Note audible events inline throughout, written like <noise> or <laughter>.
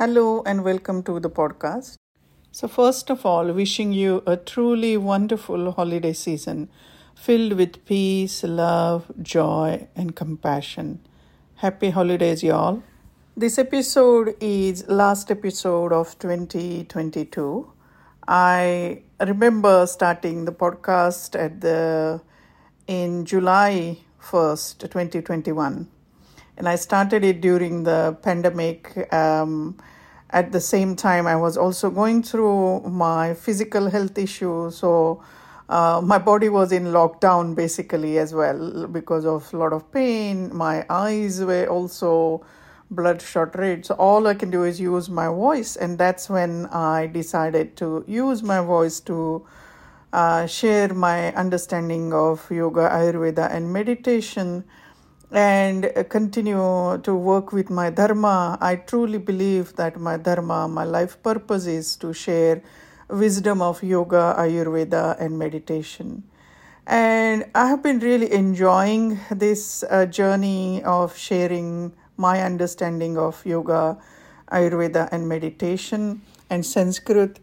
Hello and welcome to the podcast. So, first of all, wishing you a truly wonderful holiday season filled with peace, love, joy, and compassion. Happy holidays, y'all. This episode is last episode of 2022. I remember starting the podcast at the in July 1st, 2021 and I started it during the pandemic. Um, at the same time, I was also going through my physical health issue, so uh, my body was in lockdown basically as well because of a lot of pain. My eyes were also bloodshot red. So all I can do is use my voice, and that's when I decided to use my voice to uh, share my understanding of yoga, Ayurveda, and meditation and continue to work with my dharma. I truly believe that my dharma, my life purpose is to share wisdom of yoga, Ayurveda, and meditation. And I have been really enjoying this uh, journey of sharing my understanding of yoga, Ayurveda, and meditation and Sanskrit.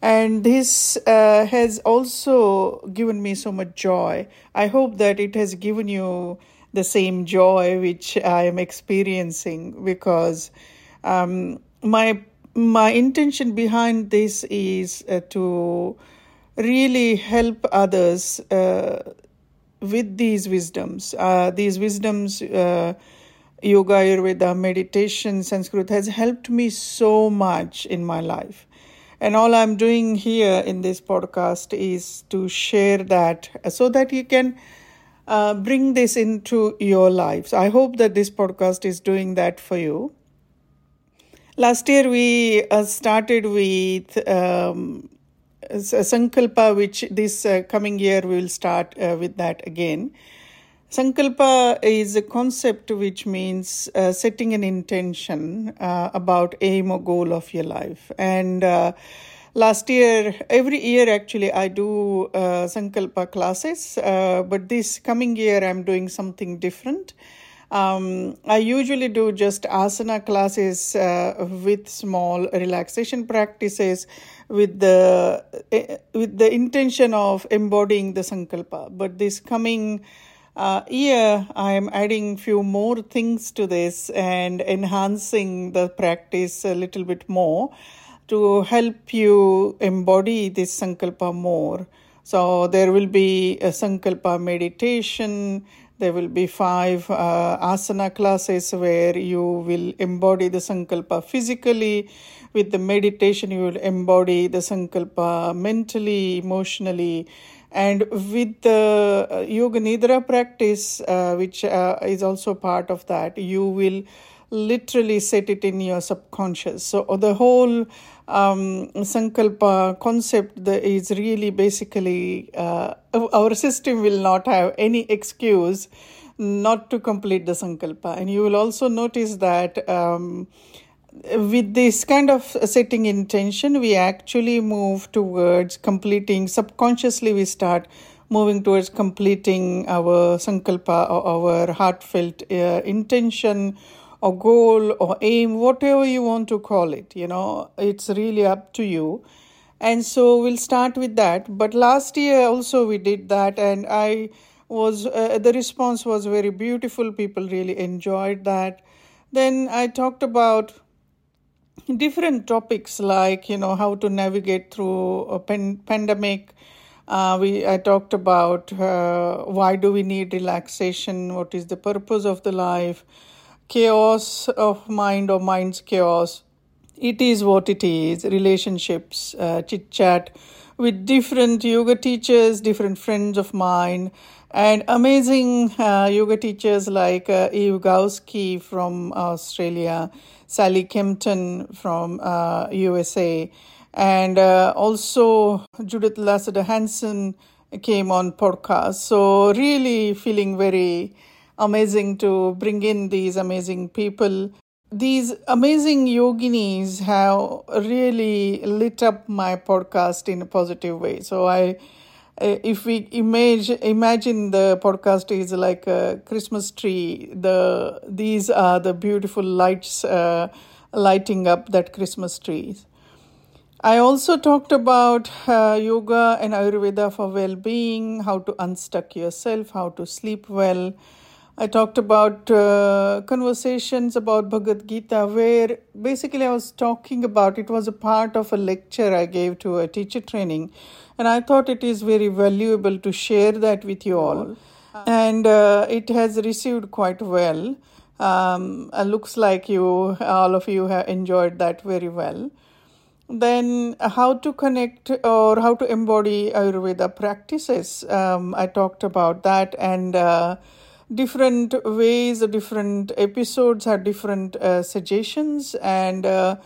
And this uh, has also given me so much joy. I hope that it has given you the same joy which I am experiencing because um, my my intention behind this is uh, to really help others uh, with these wisdoms. Uh, these wisdoms, uh, yoga, Ayurveda, meditation, Sanskrit has helped me so much in my life. And all I'm doing here in this podcast is to share that so that you can uh, bring this into your lives. I hope that this podcast is doing that for you. Last year, we uh, started with um, Sankalpa, which this uh, coming year we will start uh, with that again. Sankalpa is a concept which means uh, setting an intention uh, about aim or goal of your life. And last year every year actually i do uh, sankalpa classes uh, but this coming year i'm doing something different. Um, i usually do just asana classes uh, with small relaxation practices with the uh, with the intention of embodying the sankalpa. But this coming uh, year i am adding few more things to this and enhancing the practice a little bit more to help you embody this sankalpa more. So there will be a sankalpa meditation. There will be five uh, asana classes where you will embody the sankalpa physically. With the meditation, you will embody the sankalpa mentally, emotionally. And with the uh, Yoga Nidra practice, uh, which uh, is also part of that, you will literally set it in your subconscious. So the whole um, sankalpa concept is really basically uh, our system will not have any excuse not to complete the sankalpa, and you will also notice that. Um, with this kind of setting intention, we actually move towards completing subconsciously, we start moving towards completing our sankalpa or our heartfelt uh, intention or goal or aim, whatever you want to call it. You know, it's really up to you. And so we'll start with that. But last year also we did that, and I was uh, the response was very beautiful. People really enjoyed that. Then I talked about different topics like you know how to navigate through a pandemic. Uh, we I talked about uh, why do we need relaxation? What is the purpose of the life? Chaos of mind or mind's chaos. It is what it is. Relationships, uh, chit chat with different yoga teachers, different friends of mine, and amazing uh, yoga teachers like uh, Eve Grzybowski from Australia, Sally Kempton from uh, USA, and uh, also Judith Lasater Hanson came on podcast. So really feeling very amazing to bring in these amazing people. These amazing yoginis have really lit up my podcast in a positive way. So I uh, if we image imagine the podcast is like a christmas tree the these are the beautiful lights uh, lighting up that christmas tree i also talked about uh, yoga and ayurveda for well-being how to unstuck yourself how to sleep well I talked about uh, conversations about Bhagavad Gita, where basically I was talking about it was a part of a lecture I gave to a teacher training, and I thought it is very valuable to share that with you all. And uh, it has received quite well. Um, looks like you, all of you, have enjoyed that very well. Then, how to connect or how to embody Ayurveda practices. Um, I talked about that and. Uh, different ways, different episodes have different uh, suggestions, and uh,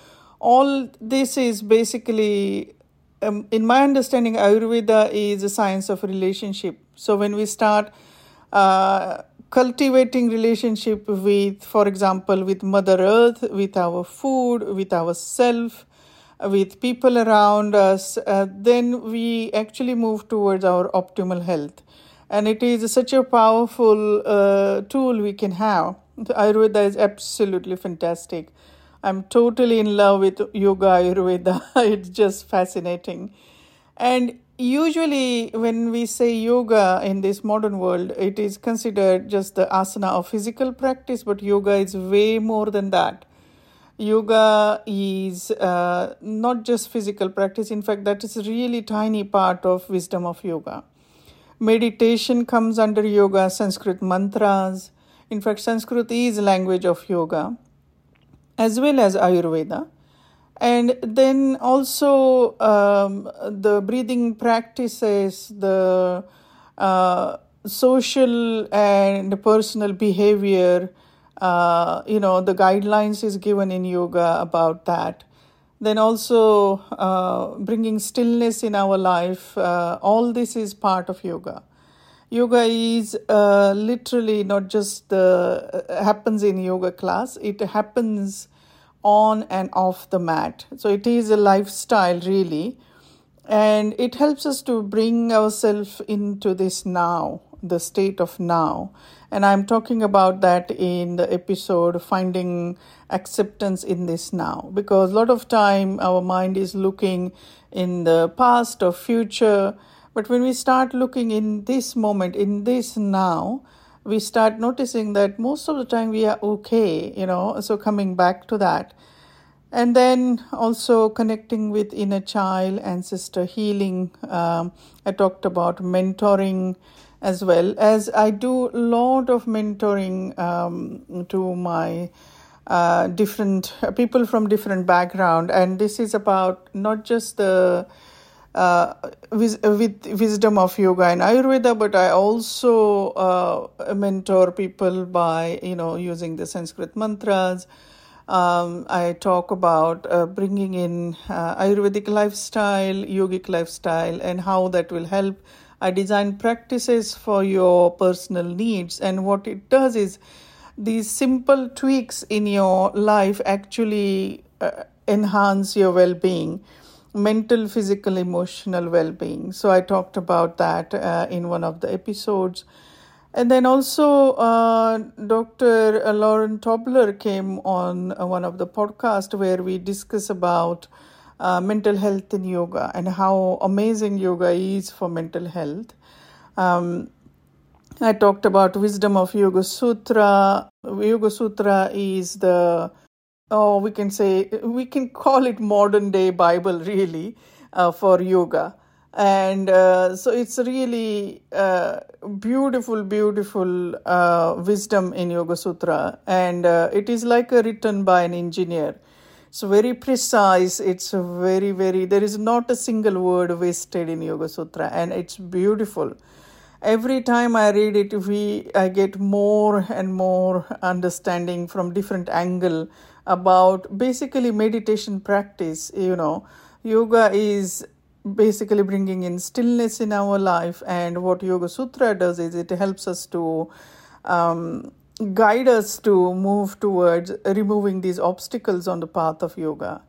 all this is basically, um, in my understanding, Ayurveda is a science of relationship. So when we start uh, cultivating relationship with, for example, with Mother Earth, with our food, with ourself, with people around us, uh, then we actually move towards our optimal health and it is such a powerful uh, tool we can have. The Ayurveda is absolutely fantastic. I'm totally in love with yoga Ayurveda. <laughs> it's just fascinating. And usually, when we say yoga in this modern world, it is considered just the asana of physical practice, but yoga is way more than that. Yoga is uh, not just physical practice, in fact, that is a really tiny part of wisdom of yoga Meditation comes under yoga, Sanskrit mantras. In fact, Sanskrit is language of yoga as well as Ayurveda. And then also um, the breathing practices, the uh, social and personal behavior, uh, you know, the guidelines is given in yoga about that then also uh, bringing stillness in our life uh, all this is part of yoga. Yoga is uh, literally not just the uh, happens in yoga class it happens on and off the mat. So it is a lifestyle really and it helps us to bring ourselves into this now the state of now. And i'm talking about that in the episode finding acceptance in this now. Because a lot of time our mind is looking in the past or future. But when we start looking in this moment in this now we start noticing that most of the time we are okay you know. So coming back to that and then also connecting with inner child ancestor healing um, i talked about mentoring as well. As i do a lot of mentoring um, to my uh, different people from different background. And this is about not just the uh, with, with wisdom of yoga and ayurveda but i also uh, mentor people by you know using the sanskrit mantras um, i talk about uh, bringing in uh, ayurvedic lifestyle yogic lifestyle and how that will help i design practices for your personal needs and what it does is these simple tweaks in your life actually uh, enhance your well being mental, physical, emotional well being. So, I talked about that uh, in one of the episodes. And then also, uh, Dr. Lauren Tobler came on uh, one of the podcasts where we discuss about uh, mental health in yoga and how amazing yoga is for mental health. Um, I talked about wisdom of Yoga Sutra. Yoga Sutra is the, oh, we can say, we can call it modern day Bible <laughs> really uh, for yoga. And uh, so it's really uh, beautiful, beautiful uh, wisdom in Yoga Sutra. And uh, it is like a written by an engineer. It's very precise. It's very, very, there is not a single word wasted in Yoga Sutra. And it's beautiful every time I read it, we I get more and more understanding from different angle about basically meditation practice. You know, yoga is basically bringing in stillness in our life, and what Yoga Sutra does is it helps us to um, guide us to move towards removing these obstacles on the path of yoga.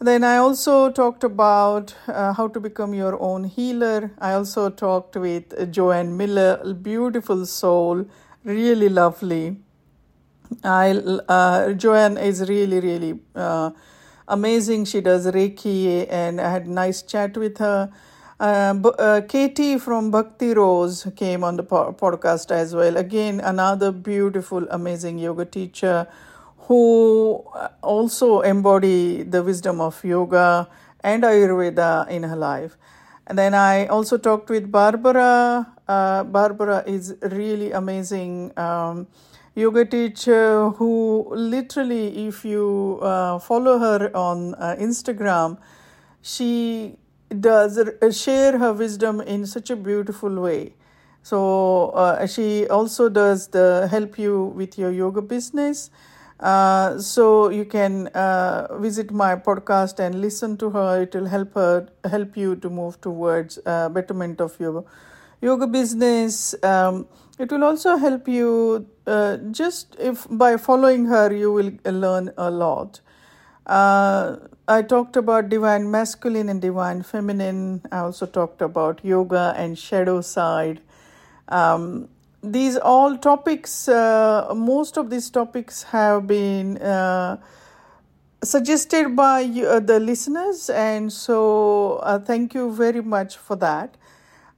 Then I also talked about uh, how to become your own healer. I also talked with Joanne Miller, beautiful soul, really lovely. I uh, Joanne is really really uh, amazing. She does Reiki, and I had a nice chat with her. Uh, uh, Katie from Bhakti Rose came on the po- podcast as well. Again, another beautiful, amazing yoga teacher who uh, also embody the wisdom of yoga and Ayurveda in her life. And then I also talked with Barbara. Uh, Barbara is really amazing um, yoga teacher who literally, if you uh, follow her on uh, Instagram, she does share her wisdom in such a beautiful way. So uh, she also does the help you with your yoga business. Uh, so you can uh, visit my podcast and listen to her. It will help her help you to move towards uh, betterment of your yoga business. Um, it will also help you uh, just if by following her you will learn a lot. Uh, I talked about divine masculine and divine feminine. I also talked about yoga and shadow side. Um, these all topics, uh, most of these topics have been uh, suggested by uh, the listeners, and so uh, thank you very much for that.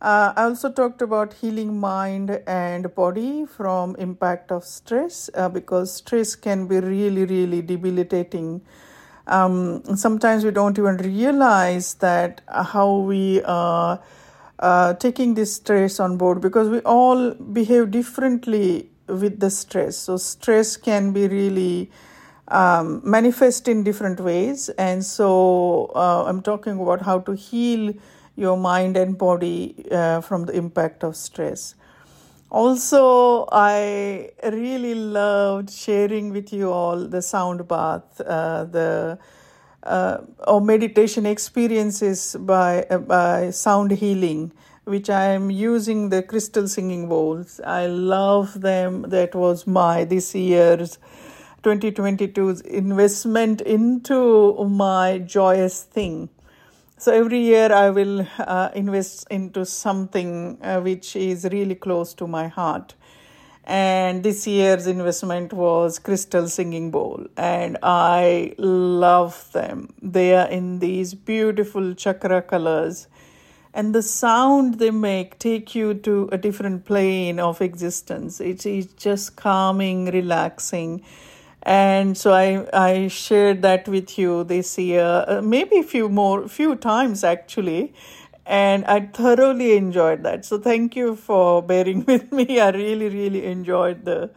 Uh, I also talked about healing mind and body from impact of stress uh, because stress can be really, really debilitating um, sometimes we don't even realize that how we are uh, taking this stress on board because we all behave differently with the stress. So stress can be really um, manifest in different ways, and so uh, I'm talking about how to heal your mind and body uh, from the impact of stress. Also, I really loved sharing with you all the sound bath, uh, the uh, or meditation experiences by uh, by sound healing, which I am using the crystal singing bowls. I love them. That was my this year's 2022's investment into my joyous thing so every year I will uh, invest into something uh, which is really close to my heart. And this year's investment was Crystal Singing Bowl, and I love them. They are in these beautiful chakra colors, and the sound they make take you to a different plane of existence. It is just calming, relaxing and so I I shared that with you this year, uh, maybe a few more, few times actually, and I thoroughly enjoyed that. So thank you for bearing <laughs> with me. I really really enjoyed the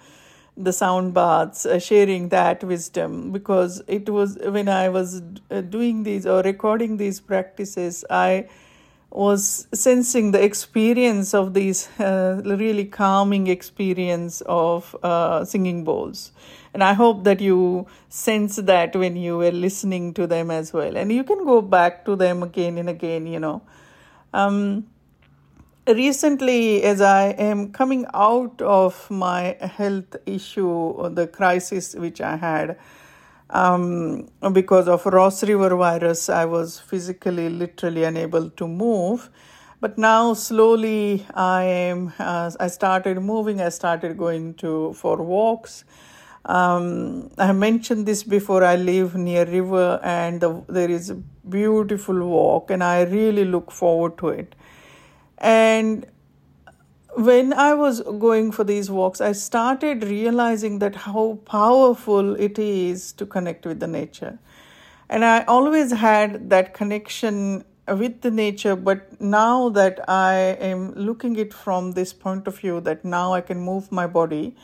the sound baths, uh, sharing that wisdom because it was when I was uh, doing these or recording these practices, I was sensing the experience of these uh, really calming experience of uh, singing bowls and i hope that you sense that when you were listening to them as well and you can go back to them again and again you know um, recently as i am coming out of my health issue the crisis which i had um, because of Ross River virus, I was physically, literally unable to move. But now, slowly, I am. Uh, I started moving. I started going to for walks. Um, I mentioned this before. I live near river, and the, there is a beautiful walk, and I really look forward to it. And when I was going for these walks, I started realizing that how powerful it is to connect with the nature. And I always had that connection with the nature, but now that I am looking it from this point of view, that now I can move my body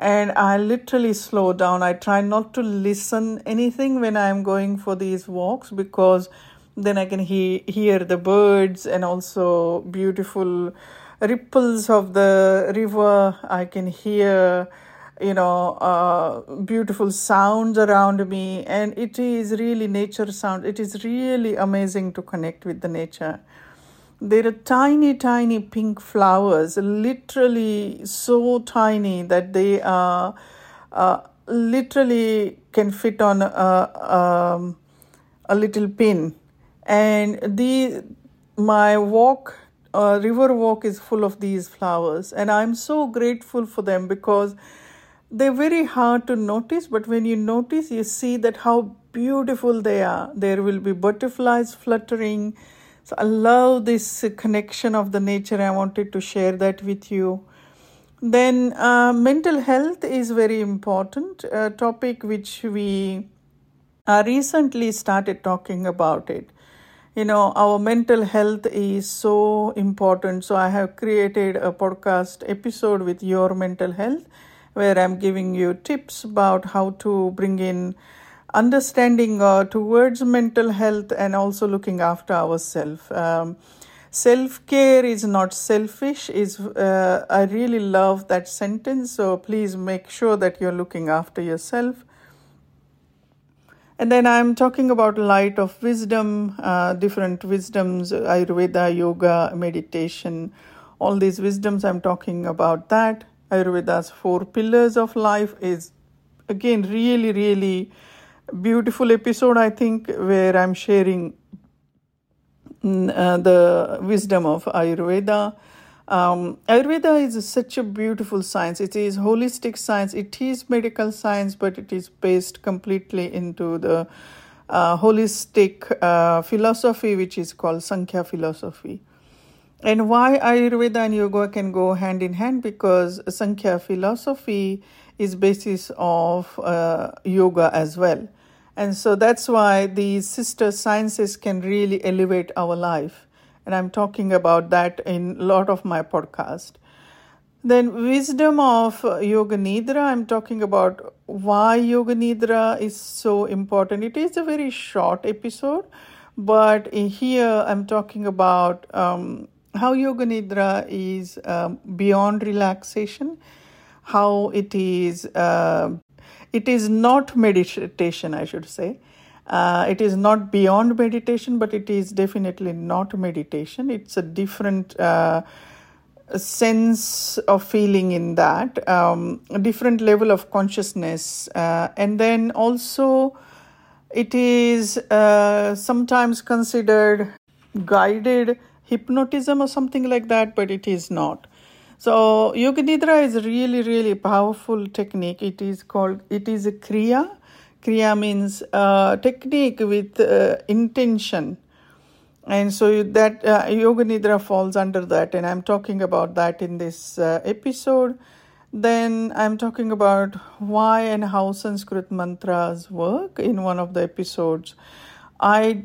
and I literally slow down. I try not to listen anything when I'm going for these walks because then I can he- hear the birds and also beautiful ripples of the river. I can hear, you know, uh, beautiful sounds around me, and it is really nature sound. It is really amazing to connect with the nature. There are tiny, tiny pink flowers, literally so tiny that they are uh, literally can fit on a, um, a little pin. And the my walk uh, river walk is full of these flowers and i'm so grateful for them because they're very hard to notice but when you notice you see that how beautiful they are there will be butterflies fluttering so i love this connection of the nature i wanted to share that with you. Then uh, mental health is very important a topic which we uh, recently started talking about it. You know our mental health is so important. So i have created a podcast episode with your mental health where i'm giving you tips about how to bring in understanding uh, towards mental health and also looking after ourselves um, self care is not selfish is uh, i really love that sentence so please make sure that you're looking after yourself and then I'm talking about light of wisdom, uh, different wisdoms, Ayurveda, yoga, meditation, all these wisdoms. I'm talking about that. Ayurveda's four pillars of life is again really, really beautiful episode, I think, where I'm sharing mm, uh, the wisdom of Ayurveda um, Ayurveda is such a beautiful science. It is holistic science. It is medical science, but it is based completely into the uh, holistic uh, philosophy, which is called Sankhya philosophy. And why Ayurveda and yoga can go hand in hand? Because Sankhya philosophy is basis of uh, yoga as well. And so that's why these sister sciences can really elevate our life and I'm talking about that in a lot of my podcast. Then, wisdom of Yoga Nidra, I'm talking about why Yoga Nidra is so important. It is a very short episode, but here I'm talking about um, how Yoga Nidra is um, beyond relaxation, how it is. Uh, it is not meditation, I should say. Uh, it is not beyond meditation, but it is definitely not meditation. It's a different uh, sense of feeling in that, um, a different level of consciousness. Uh, and then also, it is uh, sometimes considered guided hypnotism or something like that, but it is not. So, Yoga Nidra is really, really powerful technique. It is called, it is a Kriya Kriya means uh, technique with uh, intention. And so that uh, Yoga Nidra falls under that, and I'm talking about that in this uh, episode. Then I'm talking about why and how Sanskrit mantras work in one of the episodes. I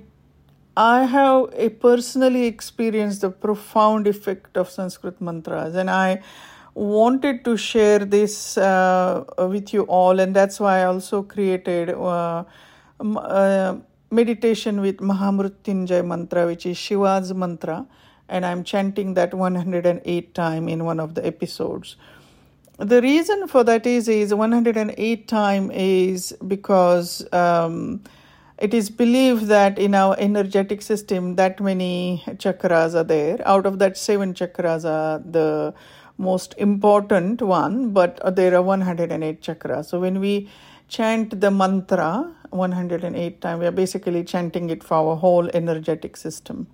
I have personally experienced the profound effect of Sanskrit mantras, and I wanted to share this uh, with you all, and that's why I also created uh, uh, meditation with Mahamrutyunjay mantra, which is Shiva's mantra, and I'm chanting that 108 time in one of the episodes. The reason for that is is 108 time is because um, it is believed that in our energetic system that many chakras are there. Out of that, seven chakras are the most important one, but there are 108 chakras. So when we chant the mantra 108 times, we are basically chanting it for our whole energetic system.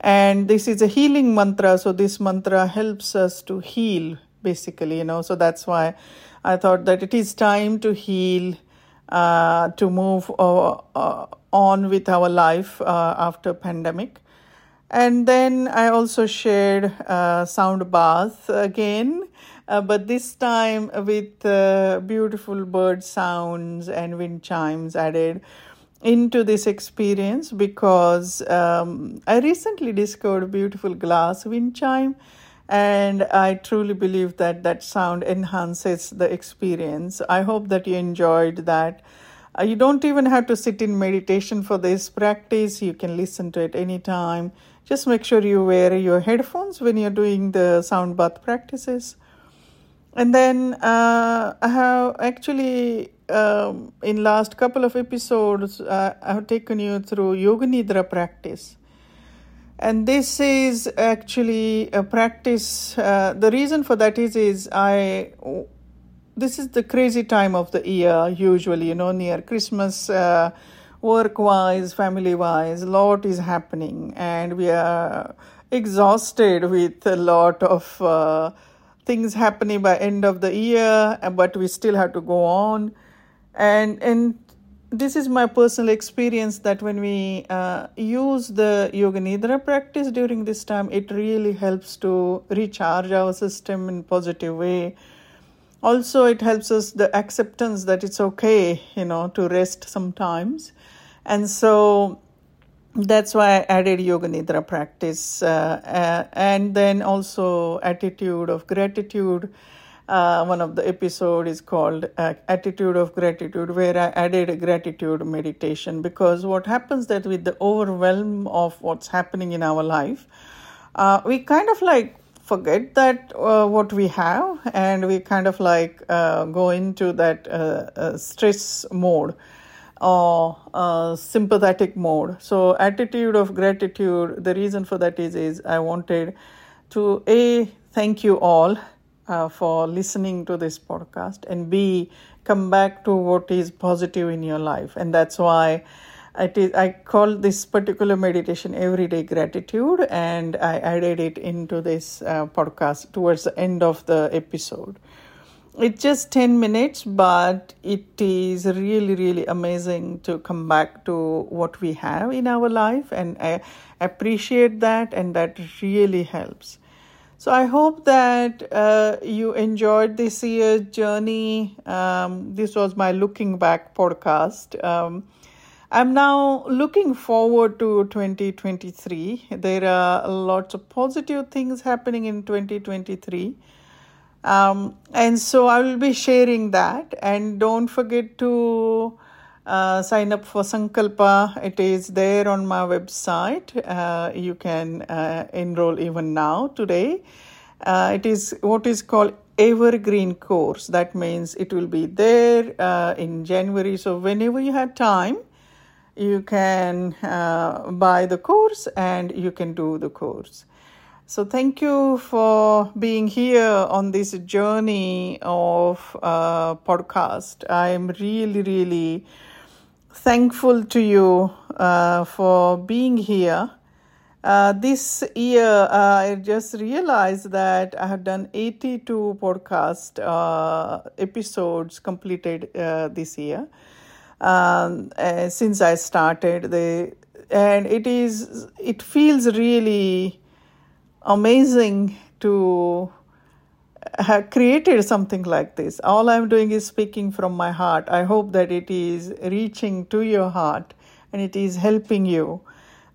And this is a healing mantra, so this mantra helps us to heal, basically, you know. So that's why I thought that it is time to heal, uh, to move uh, uh, on with our life uh, after pandemic. And then I also shared uh, sound bath again, but this time with beautiful bird sounds and wind chimes added into this experience because um, I recently discovered beautiful glass wind chime, and I truly believe that that sound enhances the experience. I hope that you enjoyed that. Uh, you don't even have to sit in meditation for this practice, you can listen to it anytime just make sure you wear your headphones when you're doing the sound bath practices. And then uh, I have actually um, in last couple of episodes uh, I have taken you through Yoga Nidra practice and this is actually a practice uh, the reason for that is is i this is the crazy time of the year usually you know near christmas uh, work wise family wise a lot is happening and we are exhausted with a lot of uh, things happening by end of the year but we still have to go on. And and this is my personal experience that when we uh, use the yoga nidra practice during this time it really helps to recharge our system in positive way. Also it helps us the acceptance that it's okay you know to rest sometimes. And so that's why i added yoga nidra practice uh, uh, and then also attitude of gratitude uh, one of the episode is called uh, attitude of gratitude where i added a gratitude meditation because what happens that with the overwhelm of what's happening in our life uh, we kind of like forget that uh, what we have and we kind of like uh, go into that uh, stress mode or sympathetic mode. So attitude of gratitude the reason for that is is i wanted to a thank you all uh, for listening to this podcast and b come back to what is positive in your life. And that's why it is i call this particular meditation everyday gratitude and i added it into this uh, podcast towards the end of the episode. It's just 10 minutes but it is really really amazing to come back to what we have in our life and i appreciate that and that really helps so I hope that uh, you enjoyed this year's journey. Um, this was my looking back podcast. Um, I'm now looking forward to 2023. There are lots of positive things happening in 2023. Um, and so I will be sharing that. And don't forget to uh, sign up for Sankalpa. It is there on my website. Uh, you can uh, enroll even now today. Uh, it is what is called evergreen course. That means it will be there uh, in January. So whenever you have time, you can uh, buy the course and you can do the course. So, thank you for being here on this journey of podcast. I'm really, really thankful to you uh, for being here. Uh, this year, uh, I just realized that I have done 82 podcast uh, episodes completed uh, this year um, uh, since I started. The and it is it feels really amazing to have created something like this. All I'm doing is speaking from my heart. I hope that it is reaching to your heart and it is helping you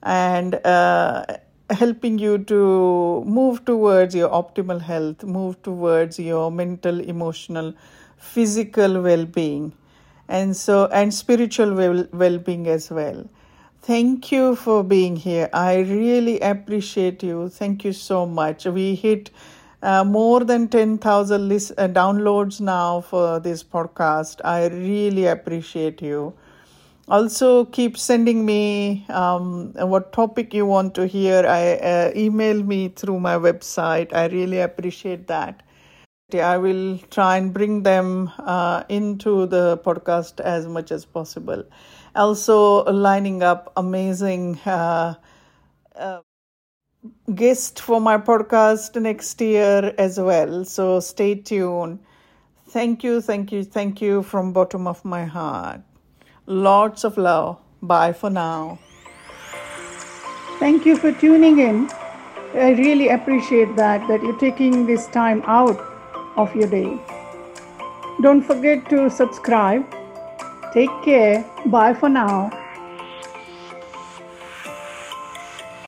and uh, helping you to move towards your optimal health, move towards your mental, emotional, physical well being, and so and spiritual well being as well. Thank you for being here. I really appreciate you. Thank you so much. We hit uh, more than 10,000 list, uh, downloads now for this podcast. I really appreciate you. Also keep sending me um, what topic you want to hear. I uh, email me through my website. I really appreciate that. I will try and bring them uh, into the podcast as much as possible. Also lining up amazing uh, uh guest for my podcast next year as well so stay tuned thank you thank you thank you from bottom of my heart Lots of love. Bye for now. Thank you for tuning in. I really appreciate that that you're taking this time out of your day. Don't forget to subscribe. Take care. Bye for now.